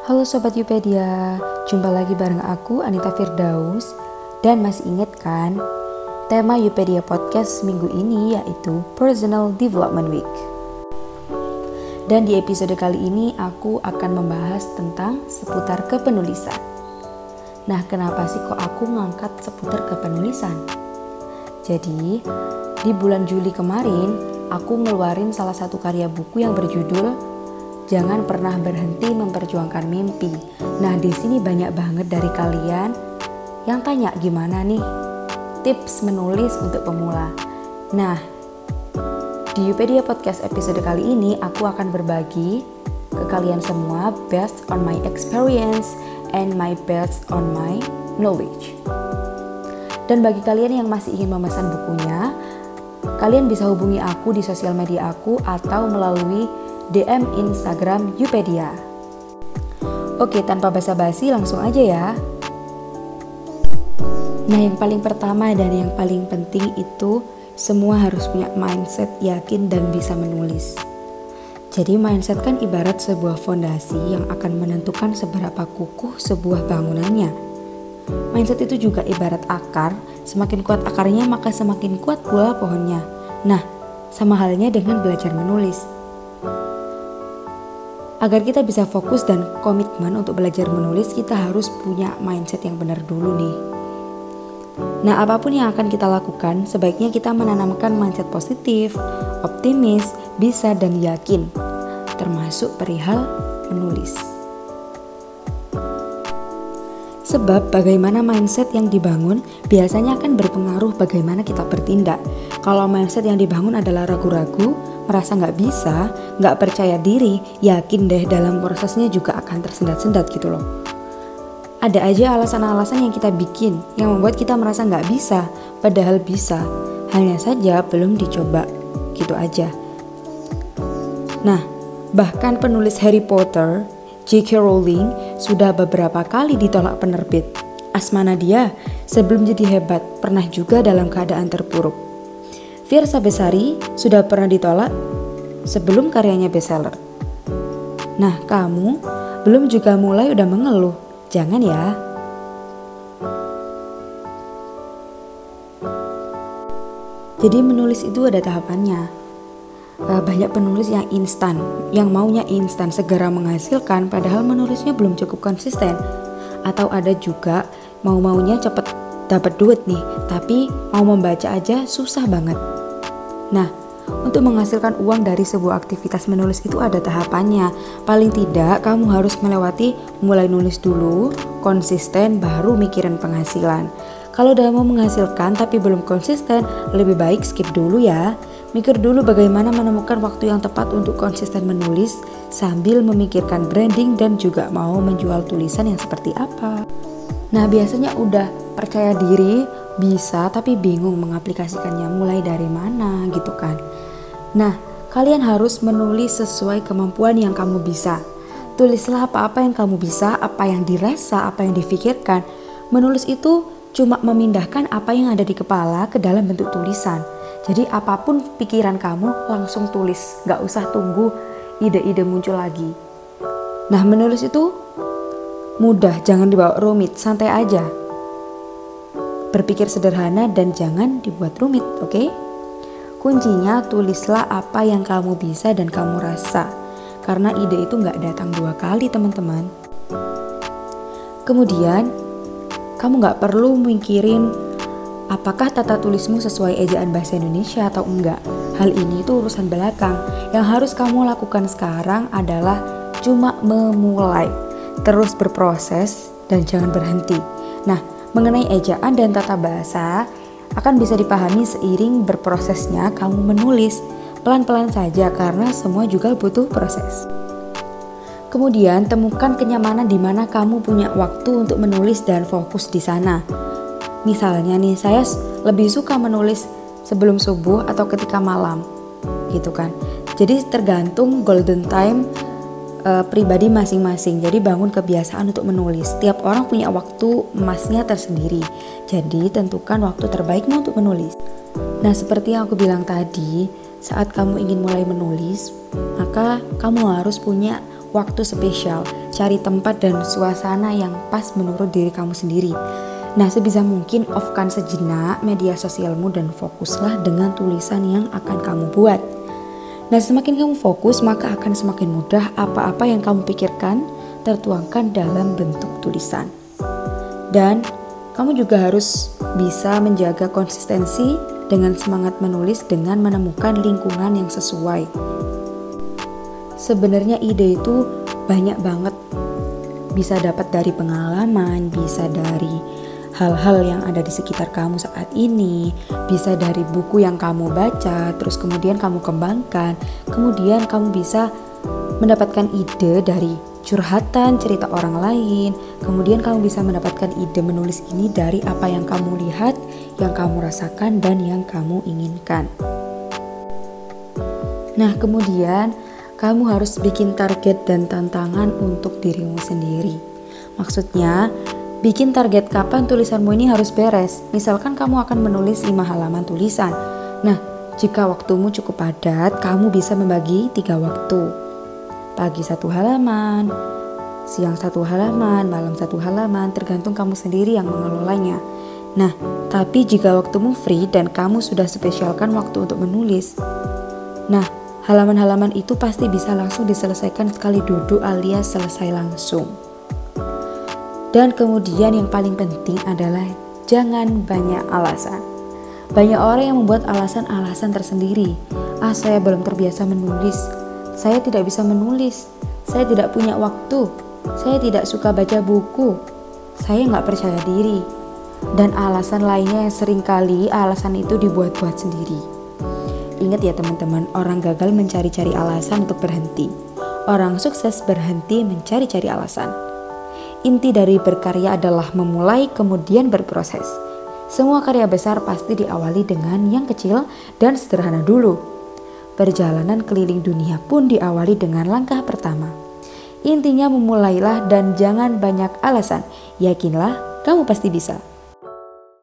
Halo Sobat Yupedia, jumpa lagi bareng aku Anita Firdaus. Dan masih inget kan, tema Yupedia Podcast minggu ini yaitu Personal Development Week. Dan di episode kali ini aku akan membahas tentang seputar kepenulisan. Nah kenapa sih kok aku ngangkat seputar kepenulisan? Jadi, di bulan Juli kemarin, aku ngeluarin salah satu karya buku yang berjudul Jangan pernah berhenti memperjuangkan mimpi. Nah, di sini banyak banget dari kalian yang tanya gimana nih tips menulis untuk pemula. Nah, di Yupedia Podcast episode kali ini aku akan berbagi ke kalian semua based on my experience and my based on my knowledge. Dan bagi kalian yang masih ingin memesan bukunya, kalian bisa hubungi aku di sosial media aku atau melalui DM Instagram Yupedia. Oke, tanpa basa-basi langsung aja ya. Nah, yang paling pertama dan yang paling penting itu semua harus punya mindset yakin dan bisa menulis. Jadi mindset kan ibarat sebuah fondasi yang akan menentukan seberapa kukuh sebuah bangunannya. Mindset itu juga ibarat akar, semakin kuat akarnya maka semakin kuat pula pohonnya. Nah, sama halnya dengan belajar menulis. Agar kita bisa fokus dan komitmen untuk belajar menulis, kita harus punya mindset yang benar dulu nih. Nah, apa pun yang akan kita lakukan, sebaiknya kita menanamkan mindset positif, optimis, bisa, dan yakin, termasuk perihal menulis. Sebab bagaimana mindset yang dibangun biasanya akan berpengaruh bagaimana kita bertindak. Kalau mindset yang dibangun adalah ragu-ragu, merasa nggak bisa, nggak percaya diri, yakin deh dalam prosesnya juga akan tersendat-sendat gitu loh. Ada aja alasan-alasan yang kita bikin yang membuat kita merasa nggak bisa, padahal bisa. Hanya saja belum dicoba, gitu aja. Nah, bahkan penulis Harry Potter, J.K. Rowling, sudah beberapa kali ditolak penerbit. Asmana dia sebelum jadi hebat pernah juga dalam keadaan terpuruk. Fiersa Besari sudah pernah ditolak sebelum karyanya bestseller. Nah, kamu belum juga mulai udah mengeluh. Jangan ya. Jadi menulis itu ada tahapannya. Eh, banyak penulis yang instan, yang maunya instan segera menghasilkan padahal menulisnya belum cukup konsisten. Atau ada juga mau-maunya cepet dapat duit nih, tapi mau membaca aja susah banget. Nah, untuk menghasilkan uang dari sebuah aktivitas menulis itu ada tahapannya. Paling tidak kamu harus melewati mulai nulis dulu, konsisten baru mikirin penghasilan. Kalau udah mau menghasilkan tapi belum konsisten, lebih baik skip dulu ya. Mikir dulu bagaimana menemukan waktu yang tepat untuk konsisten menulis sambil memikirkan branding dan juga mau menjual tulisan yang seperti apa. Nah, biasanya udah percaya diri, bisa tapi bingung mengaplikasikannya mulai dari mana gitu kan. Nah, kalian harus menulis sesuai kemampuan yang kamu bisa. Tulislah apa-apa yang kamu bisa, apa yang dirasa, apa yang difikirkan. Menulis itu cuma memindahkan apa yang ada di kepala ke dalam bentuk tulisan. Jadi apa pun pikiran kamu langsung tulis, gak usah tunggu ide-ide muncul lagi. Nah menulis itu mudah, jangan dibawa rumit, santai aja. Berpikir sederhana dan jangan dibuat rumit, oke? Okay? Kuncinya tulislah apa yang kamu bisa dan kamu rasa. Karena ide itu nggak datang dua kali teman-teman. Kemudian, kamu nggak perlu mikirin apakah tata tulismu sesuai ejaan bahasa Indonesia atau enggak. Hal ini itu urusan belakang. Yang harus kamu lakukan sekarang adalah cuma memulai, terus berproses dan jangan berhenti. Nah, mengenai ejaan dan tata bahasa akan bisa dipahami seiring berprosesnya kamu menulis. Pelan-pelan saja karena semua juga butuh proses. Kemudian temukan kenyamanan di mana kamu punya waktu untuk menulis dan fokus di sana. Misalnya nih, saya lebih suka menulis sebelum subuh atau ketika malam. Gitu kan. Jadi tergantung golden time uh, pribadi masing-masing. Jadi bangun kebiasaan untuk menulis. Setiap orang punya waktu emasnya tersendiri. Jadi tentukan waktu terbaikmu untuk menulis. Nah, seperti yang aku bilang tadi, saat kamu ingin mulai menulis, maka kamu harus punya waktu spesial. cari tempat dan suasana yang pas menurut diri kamu sendiri. Nah, sebisa mungkin off-kan sejenak media sosialmu dan fokuslah dengan tulisan yang akan kamu buat. Nah, semakin kamu fokus, maka akan semakin mudah apa-apa yang kamu pikirkan tertuangkan dalam bentuk tulisan. Dan kamu juga harus bisa menjaga konsistensi dengan semangat menulis dengan menemukan lingkungan yang sesuai. Sebenarnya ide itu banyak banget. Bisa dapat dari pengalaman, bisa dari hal-hal yang ada di sekitar kamu saat ini, bisa dari buku yang kamu baca, terus kemudian kamu kembangkan, kemudian kamu bisa mendapatkan ide dari curhatan cerita orang lain. Kemudian kamu bisa mendapatkan ide menulis ini dari apa yang kamu lihat, yang kamu rasakan dan yang kamu inginkan. Nah, kemudian kamu harus bikin target dan tantangan untuk dirimu sendiri. Maksudnya, bikin target kapan tulisanmu ini harus beres. Misalkan kamu akan menulis 5 halaman tulisan. Nah, jika waktumu cukup padat, kamu bisa membagi tiga waktu Pagi satu halaman, siang satu halaman, malam satu halaman, tergantung kamu sendiri yang mengelolanya. Nah, tapi jika waktumu free dan kamu sudah spesialkan waktu untuk menulis, nah, halaman-halaman itu pasti bisa langsung diselesaikan sekali duduk alias selesai langsung. Dan kemudian yang paling penting adalah jangan banyak alasan. Banyak orang yang membuat alasan-alasan tersendiri. Ah, saya belum terbiasa menulis. Saya tidak bisa menulis. Saya tidak punya waktu. Saya tidak suka baca buku. Saya nggak percaya diri. Dan alasan lainnya yang sering kali alasan itu dibuat-buat sendiri. Ingat ya teman-teman, orang gagal mencari-cari alasan untuk berhenti. Orang sukses berhenti mencari-cari alasan. Inti dari berkarya adalah memulai kemudian berproses. Semua karya besar pasti diawali dengan yang kecil dan sederhana dulu. Perjalanan keliling dunia pun diawali dengan langkah pertama. Intinya memulailah dan jangan banyak alasan. Yakinlah, kamu pasti bisa.